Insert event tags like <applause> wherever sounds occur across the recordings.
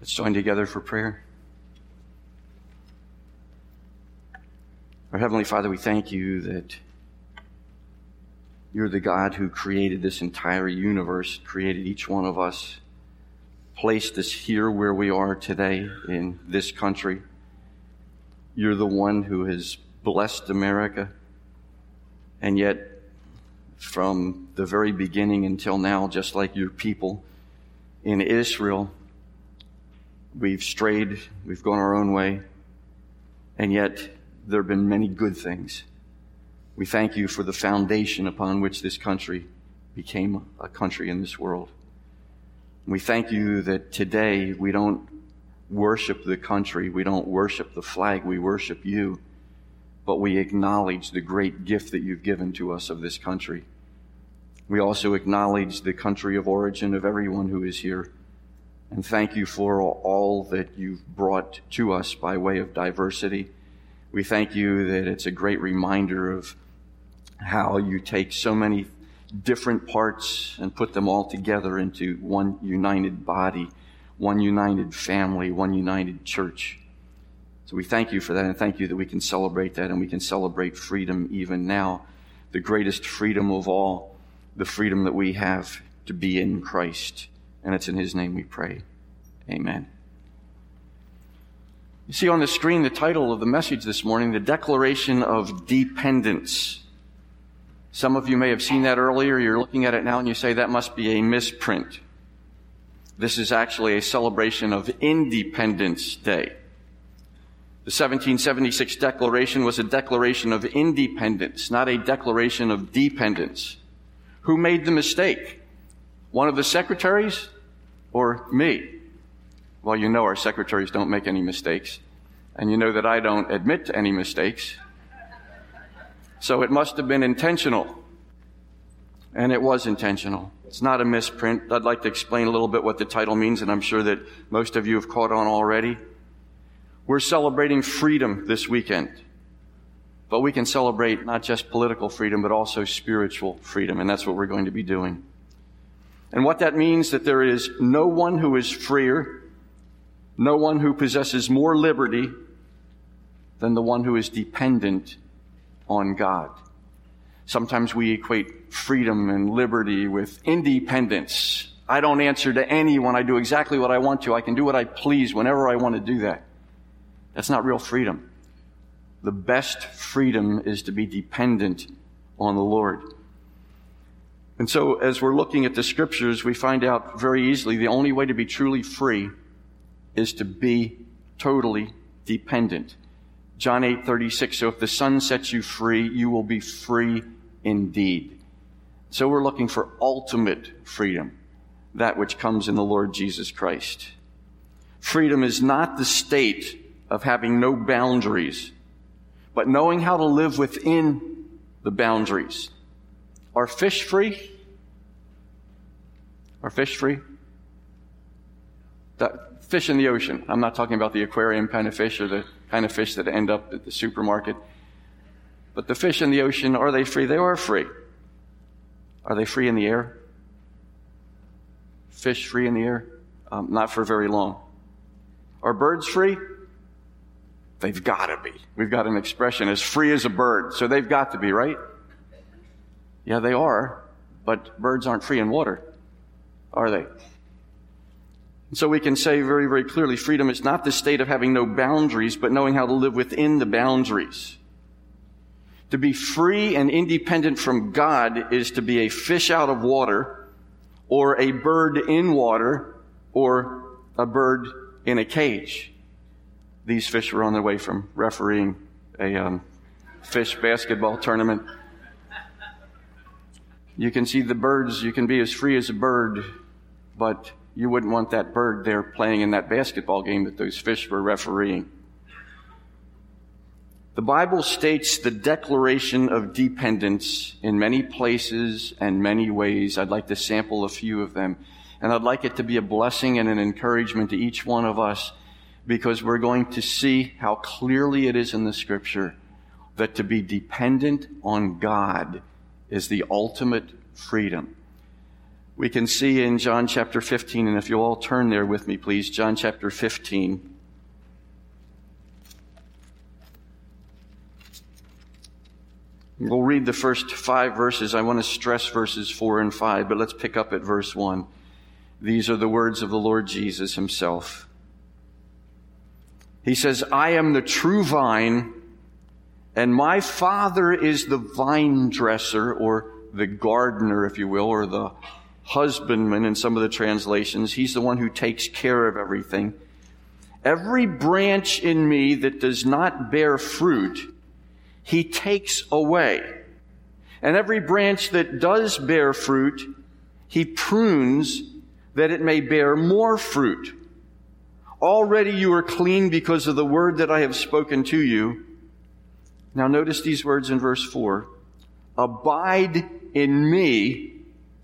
Let's join together for prayer. Our Heavenly Father, we thank you that you're the God who created this entire universe, created each one of us, placed us here where we are today in this country. You're the one who has blessed America. And yet, from the very beginning until now, just like your people in Israel, we've strayed, we've gone our own way, and yet there have been many good things. We thank you for the foundation upon which this country became a country in this world. We thank you that today we don't worship the country, we don't worship the flag, we worship you, but we acknowledge the great gift that you've given to us of this country. We also acknowledge the country of origin of everyone who is here. And thank you for all that you've brought to us by way of diversity. We thank you that it's a great reminder of how you take so many different parts and put them all together into one united body, one united family, one united church. So we thank you for that and thank you that we can celebrate that and we can celebrate freedom even now. The greatest freedom of all, the freedom that we have to be in Christ. And it's in His name we pray. Amen. You see on the screen the title of the message this morning, The Declaration of Dependence. Some of you may have seen that earlier. You're looking at it now and you say that must be a misprint. This is actually a celebration of Independence Day. The 1776 Declaration was a declaration of independence, not a declaration of dependence. Who made the mistake? One of the secretaries or me? Well, you know our secretaries don't make any mistakes, and you know that I don't admit to any mistakes. So it must have been intentional. And it was intentional. It's not a misprint. I'd like to explain a little bit what the title means, and I'm sure that most of you have caught on already. We're celebrating freedom this weekend. But we can celebrate not just political freedom, but also spiritual freedom, and that's what we're going to be doing. And what that means that there is no one who is freer, no one who possesses more liberty than the one who is dependent on God. Sometimes we equate freedom and liberty with independence. I don't answer to anyone. I do exactly what I want to. I can do what I please whenever I want to do that. That's not real freedom. The best freedom is to be dependent on the Lord. And so, as we're looking at the scriptures, we find out very easily the only way to be truly free is to be totally dependent. John 8 36. So, if the Son sets you free, you will be free indeed. So, we're looking for ultimate freedom, that which comes in the Lord Jesus Christ. Freedom is not the state of having no boundaries, but knowing how to live within the boundaries. Are fish free? Are fish free? That fish in the ocean. I'm not talking about the aquarium kind of fish or the kind of fish that end up at the supermarket. But the fish in the ocean, are they free? They are free. Are they free in the air? Fish free in the air? Um, not for very long. Are birds free? They've got to be. We've got an expression as free as a bird, so they've got to be, right? Yeah, they are, but birds aren't free in water, are they? And so we can say very, very clearly freedom is not the state of having no boundaries, but knowing how to live within the boundaries. To be free and independent from God is to be a fish out of water, or a bird in water, or a bird in a cage these fish were on their way from refereeing a um, fish basketball tournament. You can see the birds, you can be as free as a bird, but you wouldn't want that bird there playing in that basketball game that those fish were refereeing. The Bible states the declaration of dependence in many places and many ways. I'd like to sample a few of them. And I'd like it to be a blessing and an encouragement to each one of us because we're going to see how clearly it is in the scripture that to be dependent on God is the ultimate freedom. We can see in John chapter 15, and if you all turn there with me, please, John chapter 15. We'll read the first five verses. I want to stress verses four and five, but let's pick up at verse one. These are the words of the Lord Jesus himself. He says, I am the true vine, and my Father is the vine dresser, or the gardener, if you will, or the husbandman in some of the translations. He's the one who takes care of everything. Every branch in me that does not bear fruit, he takes away. And every branch that does bear fruit, he prunes that it may bear more fruit. Already you are clean because of the word that I have spoken to you. Now notice these words in verse 4. Abide in me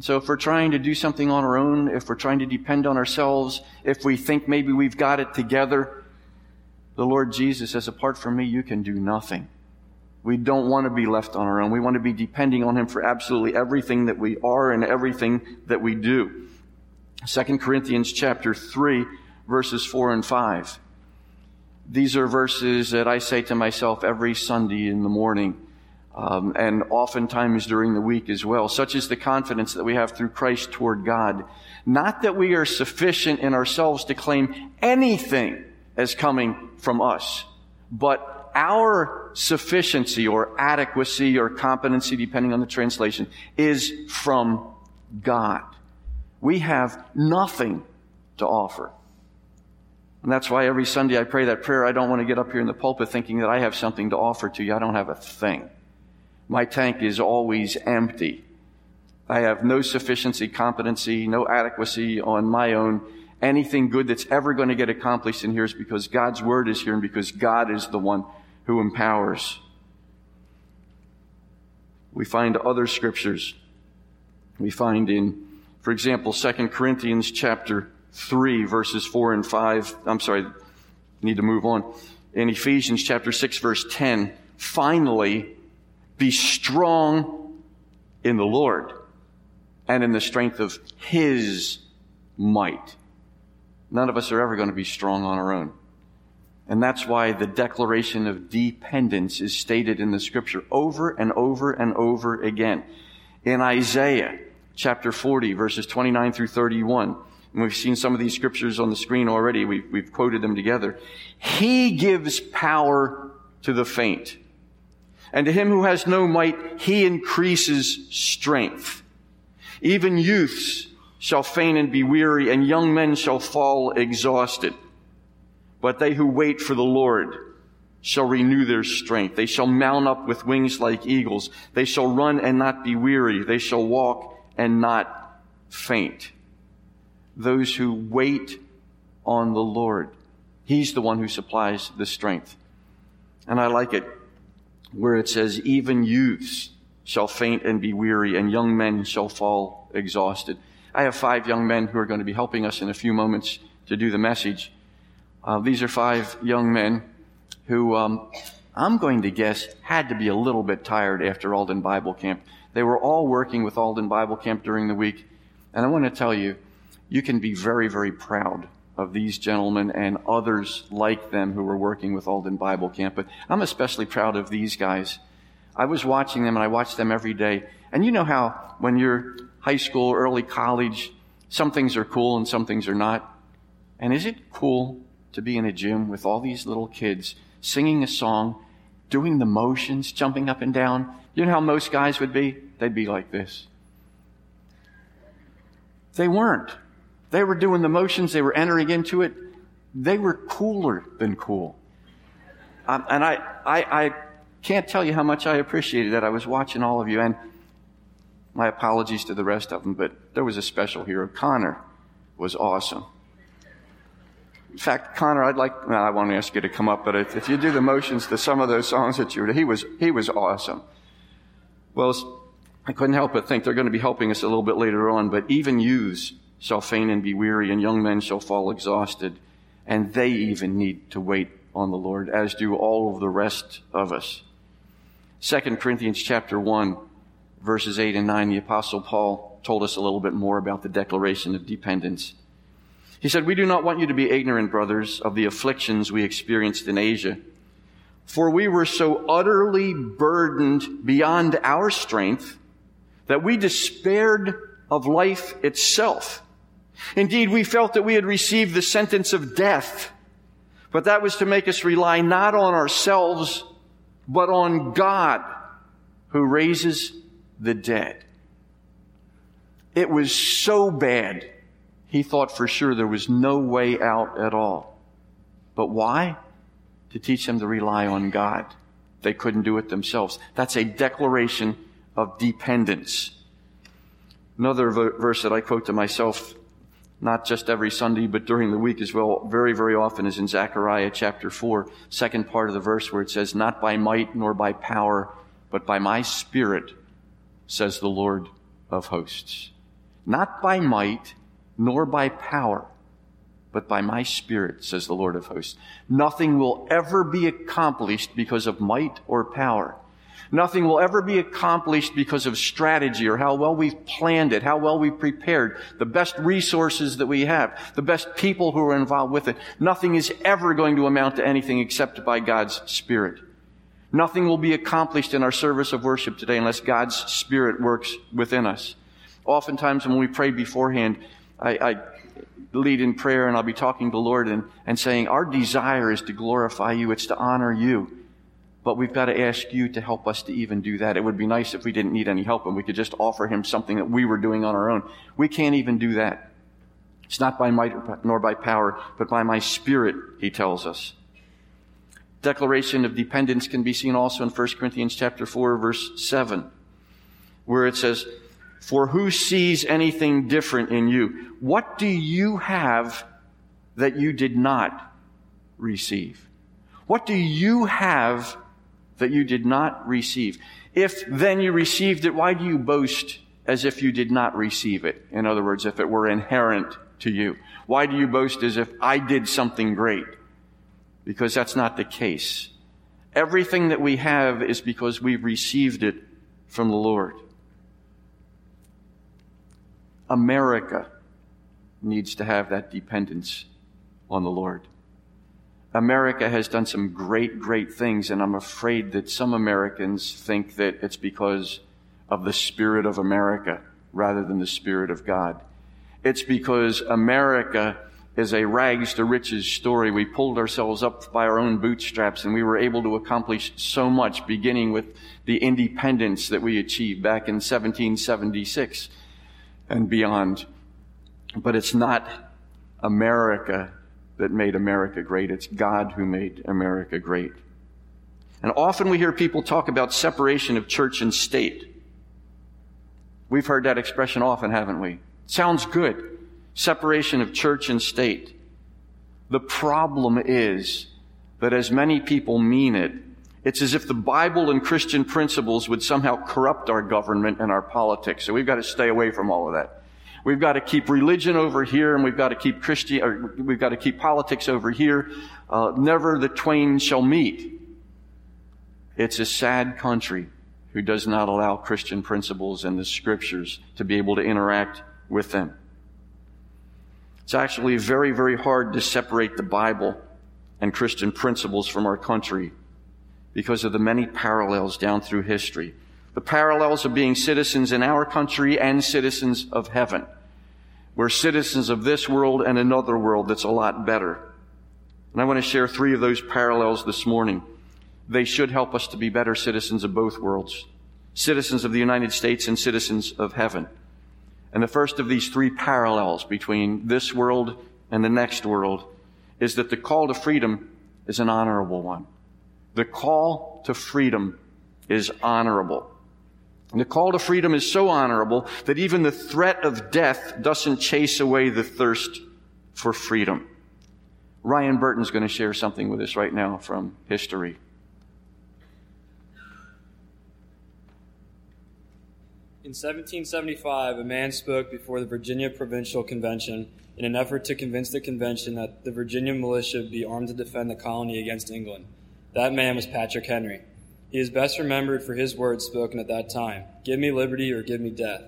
So if we're trying to do something on our own, if we're trying to depend on ourselves, if we think maybe we've got it together, the Lord Jesus says, apart from me, you can do nothing. We don't want to be left on our own. We want to be depending on Him for absolutely everything that we are and everything that we do. 2 Corinthians chapter 3, verses 4 and 5. These are verses that I say to myself every Sunday in the morning, um, and oftentimes during the week as well. Such is the confidence that we have through Christ toward God. Not that we are sufficient in ourselves to claim anything as coming from us. But our sufficiency or adequacy or competency, depending on the translation, is from God. We have nothing to offer. And that's why every Sunday I pray that prayer. I don't want to get up here in the pulpit thinking that I have something to offer to you. I don't have a thing. My tank is always empty. I have no sufficiency, competency, no adequacy on my own anything good that's ever going to get accomplished in here is because God's word is here and because God is the one who empowers. We find other scriptures. We find in, for example, 2 Corinthians chapter 3, verses 4 and 5. I'm sorry, need to move on. In Ephesians chapter 6, verse 10, finally, be strong in the Lord and in the strength of His might. None of us are ever going to be strong on our own. And that's why the declaration of dependence is stated in the scripture over and over and over again. In Isaiah chapter 40, verses 29 through 31, and we've seen some of these scriptures on the screen already. We've, we've quoted them together. He gives power to the faint. And to him who has no might, he increases strength. Even youths shall faint and be weary, and young men shall fall exhausted. But they who wait for the Lord shall renew their strength. They shall mount up with wings like eagles. They shall run and not be weary. They shall walk and not faint. Those who wait on the Lord. He's the one who supplies the strength. And I like it where it says, even youths shall faint and be weary, and young men shall fall exhausted. I have five young men who are going to be helping us in a few moments to do the message. Uh, these are five young men who um, I'm going to guess had to be a little bit tired after Alden Bible Camp. They were all working with Alden Bible Camp during the week. And I want to tell you, you can be very, very proud of these gentlemen and others like them who were working with Alden Bible Camp. But I'm especially proud of these guys. I was watching them and I watched them every day. And you know how when you're high school, early college, some things are cool and some things are not. And is it cool to be in a gym with all these little kids singing a song, doing the motions, jumping up and down? You know how most guys would be? They'd be like this. They weren't. They were doing the motions, they were entering into it. They were cooler than cool. Um, and I, I, I can't tell you how much I appreciated that. I was watching all of you. And My apologies to the rest of them, but there was a special hero. Connor was awesome. In fact, Connor, I'd like, well, I won't ask you to come up, but if, if you do the motions to some of those songs that you were, he was, he was awesome. Well, I couldn't help but think they're going to be helping us a little bit later on, but even youths shall faint and be weary, and young men shall fall exhausted, and they even need to wait on the Lord, as do all of the rest of us. 2 Corinthians chapter 1, verses 8 and 9, the apostle Paul told us a little bit more about the declaration of dependence. He said, We do not want you to be ignorant, brothers, of the afflictions we experienced in Asia. For we were so utterly burdened beyond our strength that we despaired of life itself. Indeed, we felt that we had received the sentence of death, but that was to make us rely not on ourselves, but on God who raises the dead. It was so bad, he thought for sure there was no way out at all. But why? To teach them to rely on God. They couldn't do it themselves. That's a declaration of dependence. Another verse that I quote to myself, not just every Sunday, but during the week as well, very, very often is in Zechariah chapter 4, second part of the verse where it says, Not by might nor by power, but by my spirit, says the Lord of hosts. Not by might nor by power, but by my spirit, says the Lord of hosts. Nothing will ever be accomplished because of might or power. Nothing will ever be accomplished because of strategy or how well we've planned it, how well we've prepared, the best resources that we have, the best people who are involved with it. Nothing is ever going to amount to anything except by God's Spirit. Nothing will be accomplished in our service of worship today unless God's Spirit works within us. Oftentimes when we pray beforehand, I, I lead in prayer and I'll be talking to the Lord and, and saying, our desire is to glorify you. It's to honor you. But we've got to ask you to help us to even do that. It would be nice if we didn't need any help and we could just offer him something that we were doing on our own. We can't even do that. It's not by might nor by power, but by my spirit, he tells us declaration of dependence can be seen also in 1 Corinthians chapter 4 verse 7 where it says for who sees anything different in you what do you have that you did not receive what do you have that you did not receive if then you received it why do you boast as if you did not receive it in other words if it were inherent to you why do you boast as if I did something great because that's not the case. Everything that we have is because we've received it from the Lord. America needs to have that dependence on the Lord. America has done some great, great things, and I'm afraid that some Americans think that it's because of the spirit of America rather than the spirit of God. It's because America is a rags to riches story. We pulled ourselves up by our own bootstraps and we were able to accomplish so much beginning with the independence that we achieved back in 1776 and beyond. But it's not America that made America great. It's God who made America great. And often we hear people talk about separation of church and state. We've heard that expression often, haven't we? Sounds good separation of church and state. The problem is that as many people mean it, it's as if the Bible and Christian principles would somehow corrupt our government and our politics. So we've got to stay away from all of that. We've got to keep religion over here, and we've got to keep Christian, or we've got to keep politics over here. Uh, never the twain shall meet. It's a sad country who does not allow Christian principles and the scriptures to be able to interact with them. It's actually very, very hard to separate the Bible and Christian principles from our country because of the many parallels down through history. The parallels of being citizens in our country and citizens of heaven. We're citizens of this world and another world that's a lot better. And I want to share three of those parallels this morning. They should help us to be better citizens of both worlds. Citizens of the United States and citizens of heaven. And the first of these three parallels between this world and the next world is that the call to freedom is an honorable one. The call to freedom is honorable. And the call to freedom is so honorable that even the threat of death doesn't chase away the thirst for freedom. Ryan Burton's going to share something with us right now from history. In 1775, a man spoke before the Virginia Provincial Convention in an effort to convince the convention that the Virginia militia be armed to defend the colony against England. That man was Patrick Henry. He is best remembered for his words spoken at that time Give me liberty or give me death.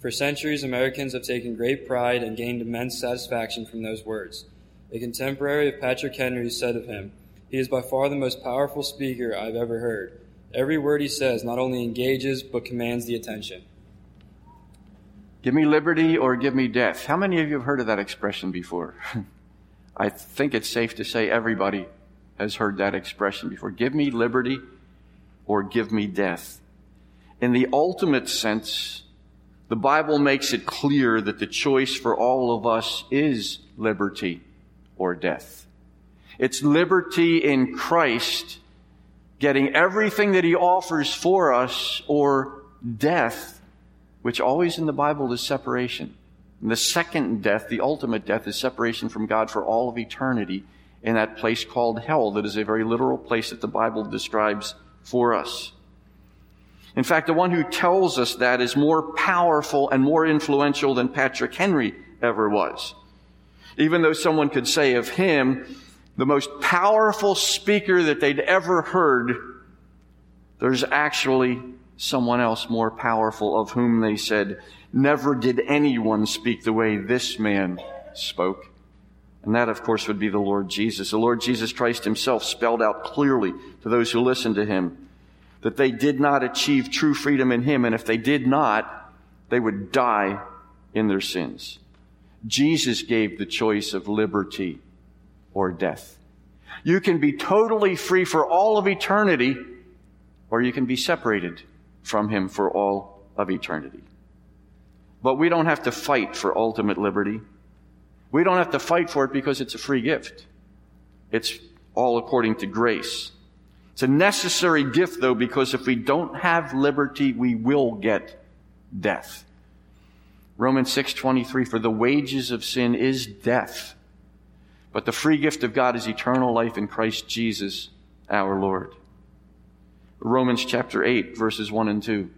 For centuries, Americans have taken great pride and gained immense satisfaction from those words. A contemporary of Patrick Henry said of him, He is by far the most powerful speaker I've ever heard. Every word he says not only engages, but commands the attention. Give me liberty or give me death. How many of you have heard of that expression before? <laughs> I think it's safe to say everybody has heard that expression before. Give me liberty or give me death. In the ultimate sense, the Bible makes it clear that the choice for all of us is liberty or death. It's liberty in Christ, getting everything that He offers for us, or death which always in the Bible is separation. And the second death, the ultimate death, is separation from God for all of eternity in that place called hell, that is a very literal place that the Bible describes for us. In fact, the one who tells us that is more powerful and more influential than Patrick Henry ever was. Even though someone could say of him, the most powerful speaker that they'd ever heard, there's actually someone else more powerful of whom they said, Never did anyone speak the way this man spoke. And that, of course, would be the Lord Jesus. The Lord Jesus Christ himself spelled out clearly to those who listened to him that they did not achieve true freedom in him, and if they did not, they would die in their sins. Jesus gave the choice of liberty or death. You can be totally free for all of eternity, or you can be separated from Him for all of eternity. But we don't have to fight for ultimate liberty. We don't have to fight for it because it's a free gift. It's all according to grace. It's a necessary gift though because if we don't have liberty, we will get death. Romans 6:23 for the wages of sin is death. But the free gift of God is eternal life in Christ Jesus our Lord. Romans chapter 8, verses 1 and 2.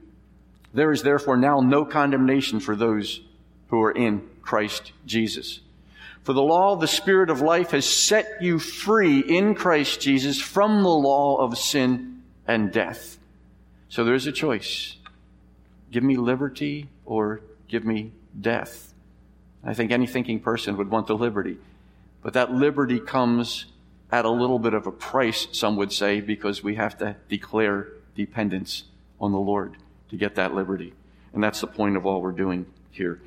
There is therefore now no condemnation for those who are in Christ Jesus. For the law of the Spirit of life has set you free in Christ Jesus from the law of sin and death. So there's a choice. Give me liberty or give me death. I think any thinking person would want the liberty. But that liberty comes at a little bit of a price, some would say, because we have to declare dependence on the Lord to get that liberty. And that's the point of all we're doing here.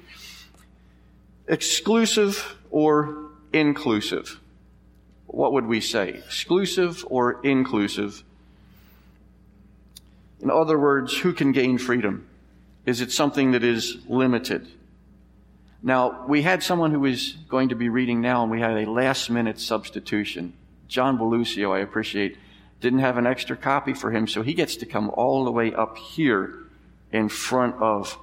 Exclusive or inclusive? What would we say? Exclusive or inclusive? In other words, who can gain freedom? Is it something that is limited? Now, we had someone who was going to be reading now, and we had a last minute substitution. John Belusio, I appreciate, didn't have an extra copy for him, so he gets to come all the way up here in front of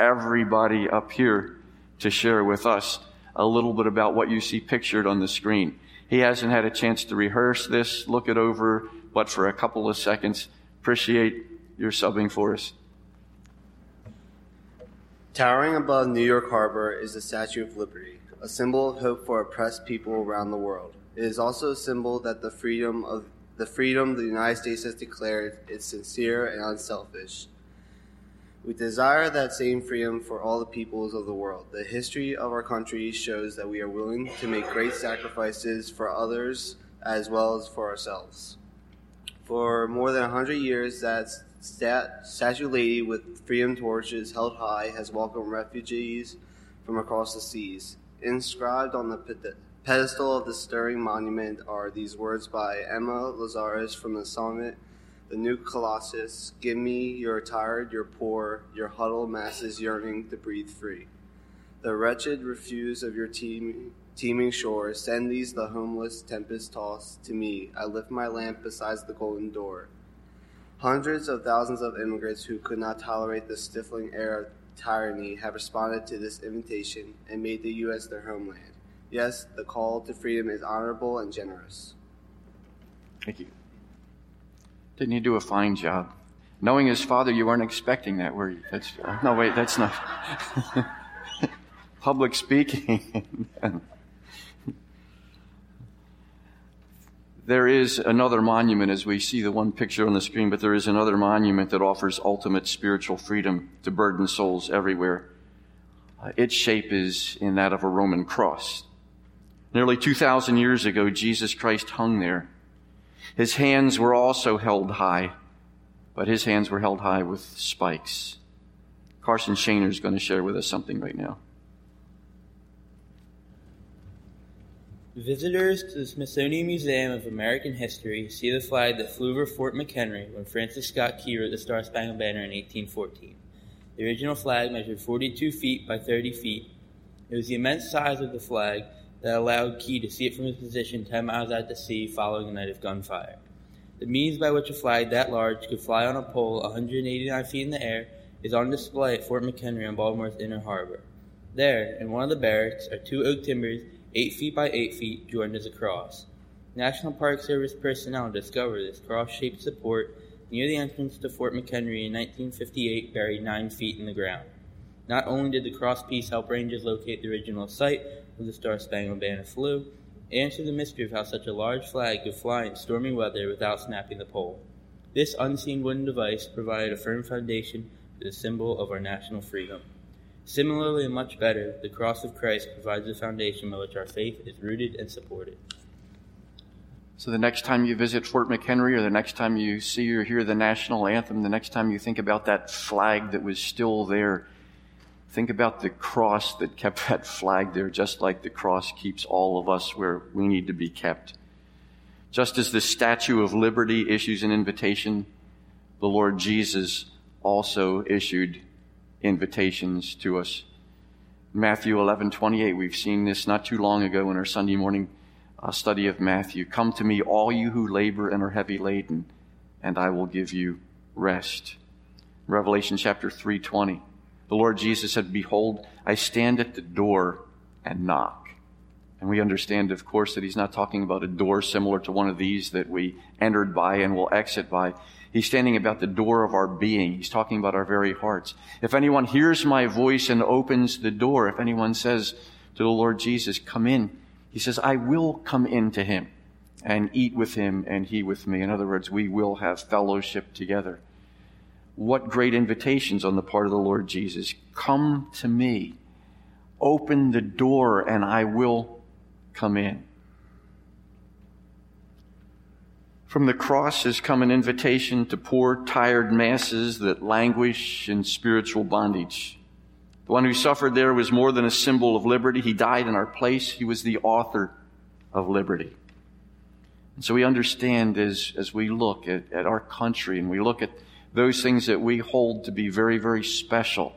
everybody up here to share with us a little bit about what you see pictured on the screen. He hasn't had a chance to rehearse this, look it over, but for a couple of seconds, appreciate your subbing for us. Towering above New York Harbor is the Statue of Liberty, a symbol of hope for oppressed people around the world. It is also a symbol that the freedom of the freedom the United States has declared is sincere and unselfish. We desire that same freedom for all the peoples of the world. The history of our country shows that we are willing to make great sacrifices for others as well as for ourselves. For more than a hundred years, that stat- statue lady with freedom torches held high has welcomed refugees from across the seas. Inscribed on the pedestal of the stirring monument are these words by Emma Lazarus from the sonnet The New Colossus Give me your tired, your poor, your huddled masses yearning to breathe free. The wretched refuse of your teeming, teeming shore, send these the homeless tempest tossed to me. I lift my lamp beside the golden door. Hundreds of thousands of immigrants who could not tolerate the stifling air of tyranny have responded to this invitation and made the U.S. their homeland. Yes, the call to freedom is honorable and generous. Thank you. Didn't you do a fine job? Knowing his father, you weren't expecting that, were you? That's, no, wait, that's not. <laughs> Public speaking. there is another monument as we see the one picture on the screen, but there is another monument that offers ultimate spiritual freedom to burdened souls everywhere. Uh, its shape is in that of a Roman cross. Nearly 2,000 years ago, Jesus Christ hung there. His hands were also held high, but his hands were held high with spikes. Carson Shaner is going to share with us something right now. Visitors to the Smithsonian Museum of American History see the flag that flew over Fort McHenry when Francis Scott Key wrote the Star Spangled Banner in 1814. The original flag measured 42 feet by 30 feet. It was the immense size of the flag that allowed Key to see it from his position 10 miles out to sea following a night of gunfire. The means by which a flag that large could fly on a pole 189 feet in the air is on display at Fort McHenry on Baltimore's Inner Harbor. There, in one of the barracks, are two oak timbers 8 feet by 8 feet joined as a cross. National Park Service personnel discovered this cross shaped support near the entrance to Fort McHenry in 1958, buried 9 feet in the ground. Not only did the cross piece help rangers locate the original site, where the Star Spangled Banner flew, answer the mystery of how such a large flag could fly in stormy weather without snapping the pole. This unseen wooden device provided a firm foundation for the symbol of our national freedom. Similarly, and much better, the cross of Christ provides the foundation by which our faith is rooted and supported. So, the next time you visit Fort McHenry, or the next time you see or hear the national anthem, the next time you think about that flag that was still there, Think about the cross that kept that flag there, just like the cross keeps all of us where we need to be kept. Just as the Statue of Liberty issues an invitation, the Lord Jesus also issued invitations to us. Matthew 11, 28, we've seen this not too long ago in our Sunday morning uh, study of Matthew. Come to me, all you who labor and are heavy laden, and I will give you rest. Revelation chapter 3, 20. The Lord Jesus said, Behold, I stand at the door and knock. And we understand, of course, that he's not talking about a door similar to one of these that we entered by and will exit by. He's standing about the door of our being. He's talking about our very hearts. If anyone hears my voice and opens the door, if anyone says to the Lord Jesus, come in, he says, I will come into him and eat with him and he with me. In other words, we will have fellowship together. What great invitations on the part of the Lord Jesus. Come to me. Open the door and I will come in. From the cross has come an invitation to poor, tired masses that languish in spiritual bondage. The one who suffered there was more than a symbol of liberty. He died in our place. He was the author of liberty. And so we understand as, as we look at, at our country and we look at those things that we hold to be very, very special.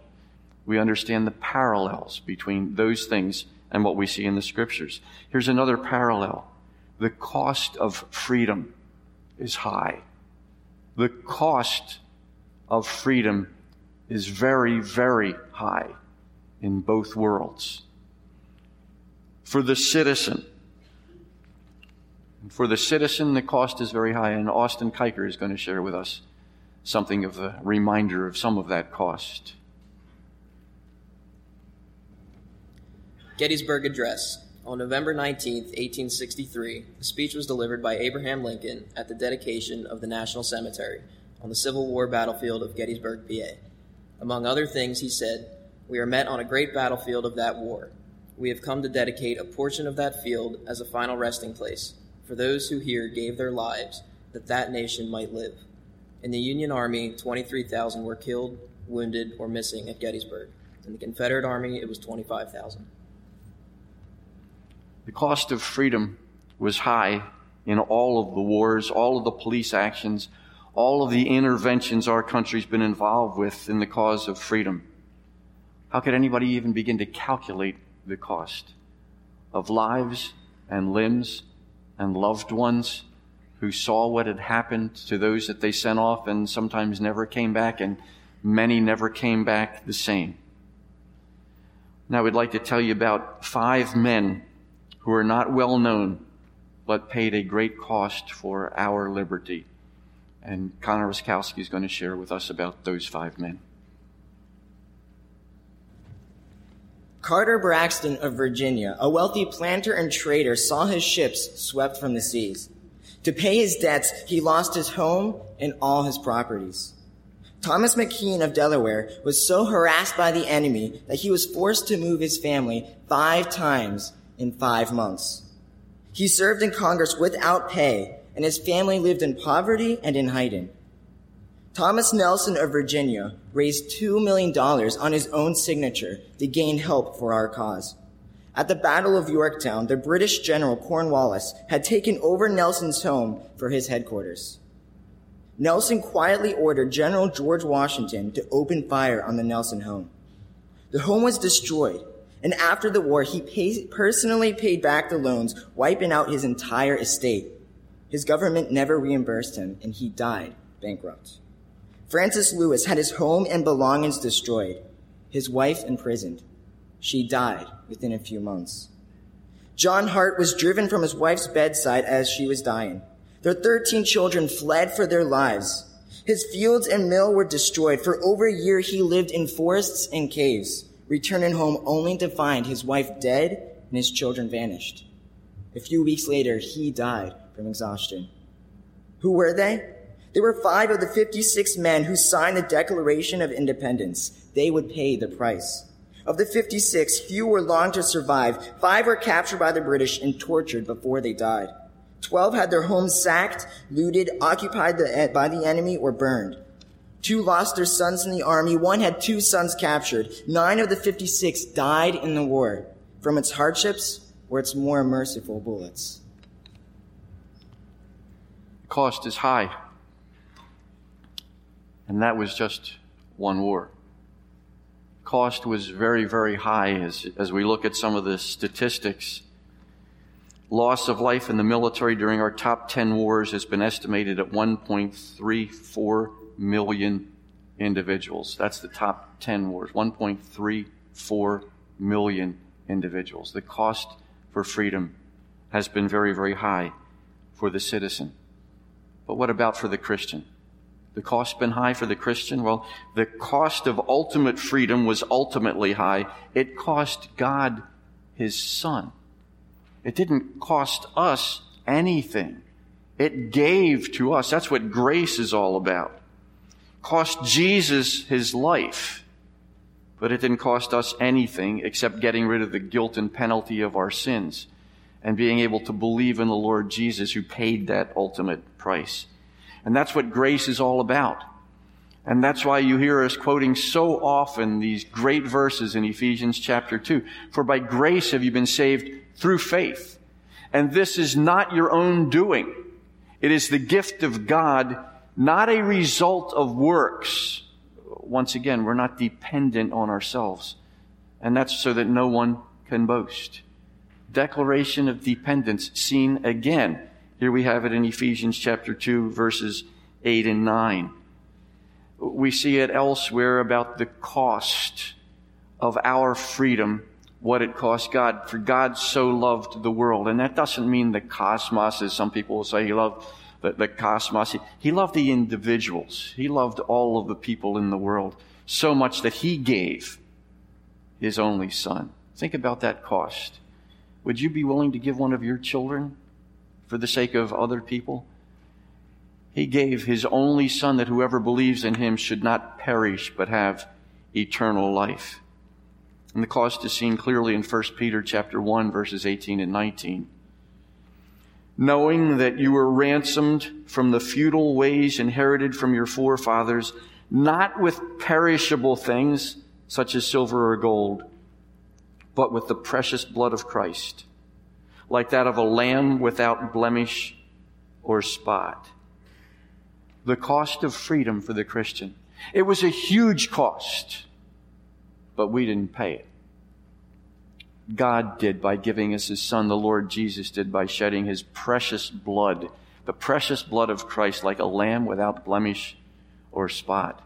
We understand the parallels between those things and what we see in the scriptures. Here's another parallel. The cost of freedom is high. The cost of freedom is very, very high in both worlds. For the citizen, for the citizen, the cost is very high, and Austin Kiker is going to share with us something of a reminder of some of that cost. Gettysburg Address. On November 19, 1863, the speech was delivered by Abraham Lincoln at the dedication of the National Cemetery on the Civil War battlefield of Gettysburg, PA. Among other things, he said, We are met on a great battlefield of that war. We have come to dedicate a portion of that field as a final resting place for those who here gave their lives that that nation might live. In the Union Army, 23,000 were killed, wounded, or missing at Gettysburg. In the Confederate Army, it was 25,000. The cost of freedom was high in all of the wars, all of the police actions, all of the interventions our country's been involved with in the cause of freedom. How could anybody even begin to calculate the cost of lives and limbs and loved ones who saw what had happened to those that they sent off and sometimes never came back, and many never came back the same. Now, we'd like to tell you about five men who are not well known, but paid a great cost for our liberty. And Connor Ruskowski is going to share with us about those five men. Carter Braxton of Virginia, a wealthy planter and trader, saw his ships swept from the seas. To pay his debts, he lost his home and all his properties. Thomas McKean of Delaware was so harassed by the enemy that he was forced to move his family five times in five months. He served in Congress without pay, and his family lived in poverty and in hiding. Thomas Nelson of Virginia raised $2 million on his own signature to gain help for our cause. At the Battle of Yorktown, the British General Cornwallis had taken over Nelson's home for his headquarters. Nelson quietly ordered General George Washington to open fire on the Nelson home. The home was destroyed, and after the war, he pay- personally paid back the loans, wiping out his entire estate. His government never reimbursed him, and he died bankrupt. Francis Lewis had his home and belongings destroyed, his wife imprisoned. She died within a few months. John Hart was driven from his wife's bedside as she was dying. Their 13 children fled for their lives. His fields and mill were destroyed. For over a year, he lived in forests and caves, returning home only to find his wife dead and his children vanished. A few weeks later, he died from exhaustion. Who were they? They were five of the 56 men who signed the Declaration of Independence. They would pay the price. Of the 56, few were long to survive. Five were captured by the British and tortured before they died. Twelve had their homes sacked, looted, occupied eh, by the enemy, or burned. Two lost their sons in the army. One had two sons captured. Nine of the 56 died in the war from its hardships or its more merciful bullets. The cost is high. And that was just one war. Cost was very, very high as, as we look at some of the statistics. Loss of life in the military during our top 10 wars has been estimated at 1.34 million individuals. That's the top 10 wars. 1.34 million individuals. The cost for freedom has been very, very high for the citizen. But what about for the Christian? The cost been high for the Christian? Well, the cost of ultimate freedom was ultimately high. It cost God his son. It didn't cost us anything. It gave to us. That's what grace is all about. Cost Jesus his life. But it didn't cost us anything except getting rid of the guilt and penalty of our sins and being able to believe in the Lord Jesus who paid that ultimate price. And that's what grace is all about. And that's why you hear us quoting so often these great verses in Ephesians chapter 2. For by grace have you been saved through faith. And this is not your own doing. It is the gift of God, not a result of works. Once again, we're not dependent on ourselves. And that's so that no one can boast. Declaration of dependence seen again here we have it in Ephesians chapter 2, verses 8 and 9. We see it elsewhere about the cost of our freedom, what it cost God. For God so loved the world. And that doesn't mean the cosmos, as some people will say, He loved the, the cosmos. He loved the individuals. He loved all of the people in the world so much that He gave His only Son. Think about that cost. Would you be willing to give one of your children for the sake of other people. He gave his only son that whoever believes in him should not perish but have eternal life. And the cost is seen clearly in 1 Peter chapter 1 verses 18 and 19. Knowing that you were ransomed from the futile ways inherited from your forefathers, not with perishable things such as silver or gold, but with the precious blood of Christ like that of a lamb without blemish or spot. The cost of freedom for the Christian. It was a huge cost, but we didn't pay it. God did by giving us His Son. The Lord Jesus did by shedding His precious blood, the precious blood of Christ like a lamb without blemish or spot.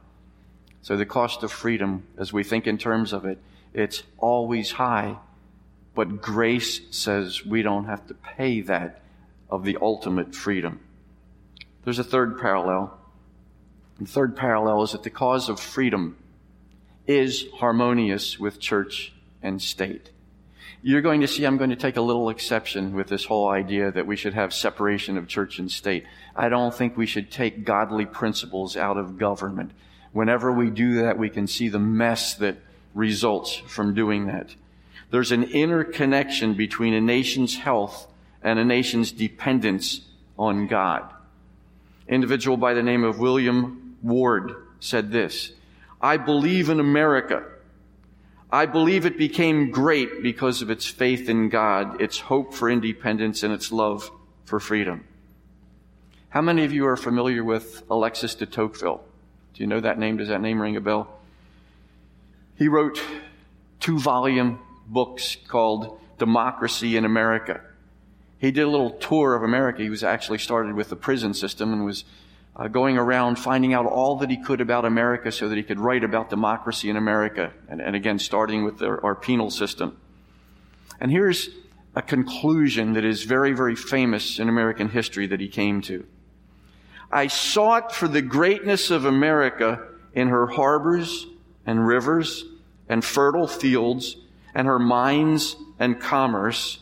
So the cost of freedom, as we think in terms of it, it's always high. But grace says we don't have to pay that of the ultimate freedom. There's a third parallel. The third parallel is that the cause of freedom is harmonious with church and state. You're going to see I'm going to take a little exception with this whole idea that we should have separation of church and state. I don't think we should take godly principles out of government. Whenever we do that, we can see the mess that results from doing that. There's an interconnection between a nation's health and a nation's dependence on God. Individual by the name of William Ward said this, I believe in America. I believe it became great because of its faith in God, its hope for independence, and its love for freedom. How many of you are familiar with Alexis de Tocqueville? Do you know that name? Does that name ring a bell? He wrote two volume books called Democracy in America. He did a little tour of America. He was actually started with the prison system and was uh, going around finding out all that he could about America so that he could write about democracy in America. And, and again, starting with the, our penal system. And here's a conclusion that is very, very famous in American history that he came to. I sought for the greatness of America in her harbors and rivers and fertile fields and her mines and commerce.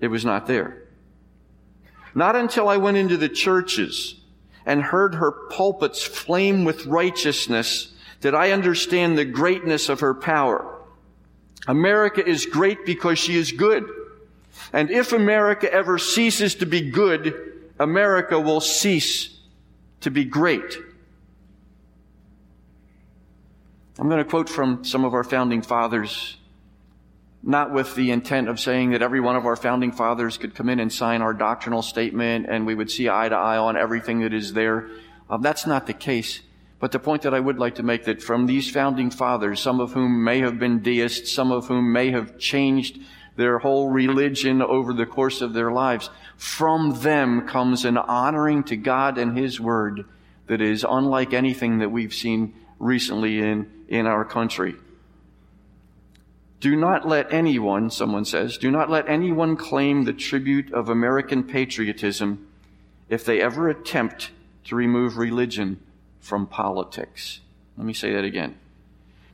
It was not there. Not until I went into the churches and heard her pulpits flame with righteousness did I understand the greatness of her power. America is great because she is good. And if America ever ceases to be good, America will cease to be great. I'm going to quote from some of our founding fathers not with the intent of saying that every one of our founding fathers could come in and sign our doctrinal statement and we would see eye to eye on everything that is there. Um, that's not the case. But the point that I would like to make that from these founding fathers, some of whom may have been deists, some of whom may have changed their whole religion over the course of their lives, from them comes an honoring to God and His Word that is unlike anything that we've seen recently in, in our country. Do not let anyone, someone says, do not let anyone claim the tribute of American patriotism if they ever attempt to remove religion from politics. Let me say that again.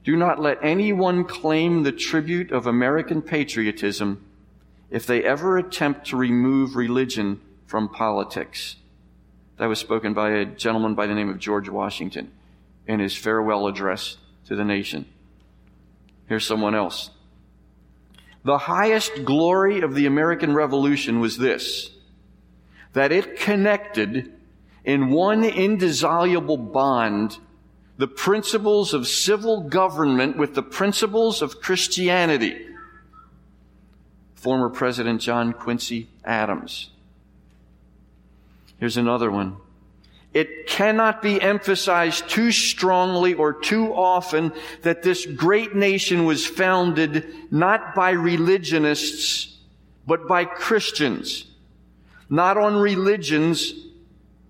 Do not let anyone claim the tribute of American patriotism if they ever attempt to remove religion from politics. That was spoken by a gentleman by the name of George Washington in his farewell address to the nation. Here's someone else. The highest glory of the American Revolution was this that it connected in one indissoluble bond the principles of civil government with the principles of Christianity. Former President John Quincy Adams. Here's another one. It cannot be emphasized too strongly or too often that this great nation was founded not by religionists, but by Christians. Not on religions,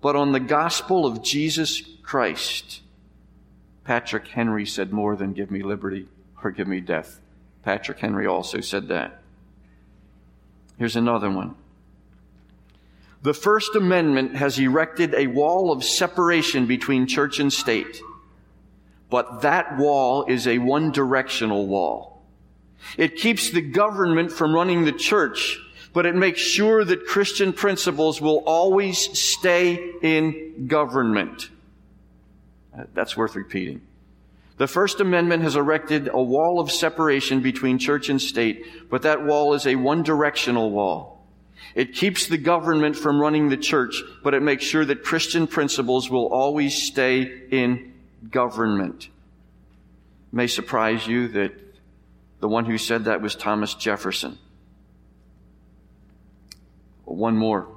but on the gospel of Jesus Christ. Patrick Henry said more than give me liberty or give me death. Patrick Henry also said that. Here's another one. The First Amendment has erected a wall of separation between church and state. But that wall is a one directional wall. It keeps the government from running the church, but it makes sure that Christian principles will always stay in government. Uh, that's worth repeating. The First Amendment has erected a wall of separation between church and state, but that wall is a one directional wall. It keeps the government from running the church, but it makes sure that Christian principles will always stay in government. It may surprise you that the one who said that was Thomas Jefferson. One more.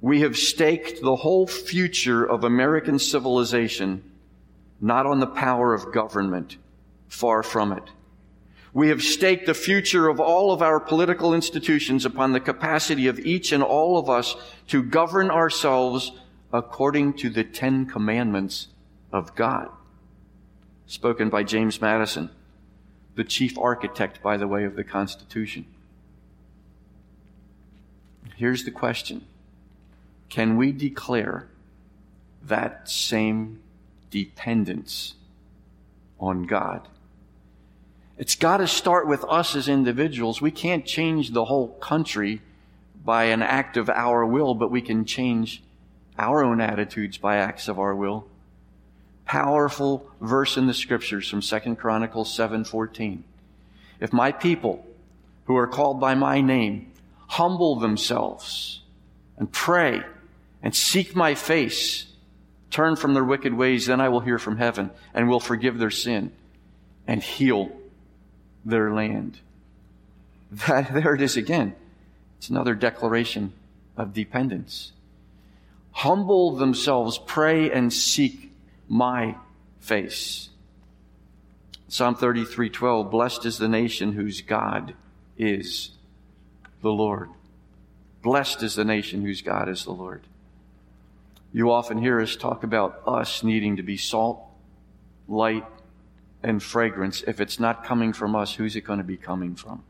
We have staked the whole future of American civilization not on the power of government, far from it. We have staked the future of all of our political institutions upon the capacity of each and all of us to govern ourselves according to the Ten Commandments of God. Spoken by James Madison, the chief architect, by the way, of the Constitution. Here's the question Can we declare that same dependence on God? It's got to start with us as individuals. We can't change the whole country by an act of our will, but we can change our own attitudes by acts of our will. Powerful verse in the scriptures from 2 Chronicles 7:14. If my people who are called by my name humble themselves and pray and seek my face, turn from their wicked ways, then I will hear from heaven and will forgive their sin and heal their land. That, <laughs> there it is again. It's another declaration of dependence. Humble themselves, pray and seek my face. Psalm 33:12 Blessed is the nation whose God is the Lord. Blessed is the nation whose God is the Lord. You often hear us talk about us needing to be salt, light, and fragrance. If it's not coming from us, who's it going to be coming from?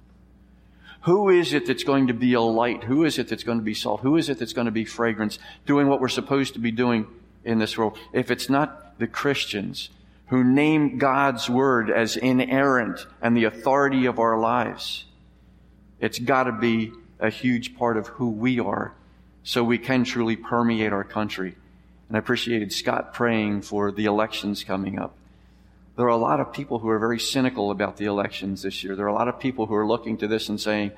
Who is it that's going to be a light? Who is it that's going to be salt? Who is it that's going to be fragrance, doing what we're supposed to be doing in this world? If it's not the Christians who name God's word as inerrant and the authority of our lives, it's got to be a huge part of who we are so we can truly permeate our country. And I appreciated Scott praying for the elections coming up. There are a lot of people who are very cynical about the elections this year. There are a lot of people who are looking to this and saying,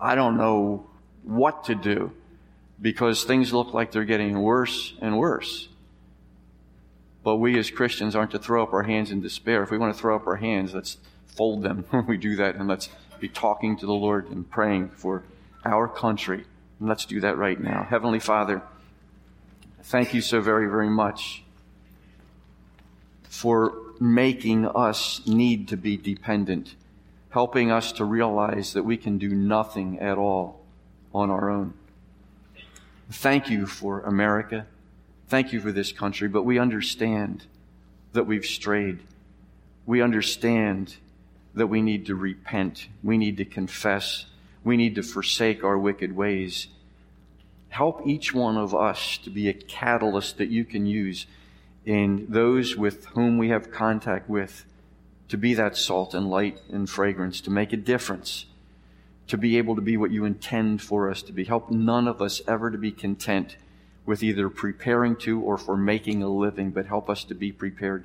I don't know what to do because things look like they're getting worse and worse. But we as Christians aren't to throw up our hands in despair. If we want to throw up our hands, let's fold them when <laughs> we do that and let's be talking to the Lord and praying for our country. And let's do that right now. Heavenly Father, thank you so very, very much for making us need to be dependent, helping us to realize that we can do nothing at all on our own. Thank you for America. Thank you for this country, but we understand that we've strayed. We understand that we need to repent. We need to confess. We need to forsake our wicked ways. Help each one of us to be a catalyst that you can use in those with whom we have contact with to be that salt and light and fragrance, to make a difference, to be able to be what you intend for us to be. Help none of us ever to be content with either preparing to or for making a living, but help us to be prepared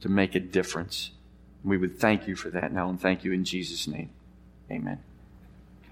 to make a difference. We would thank you for that now and thank you in Jesus' name. Amen.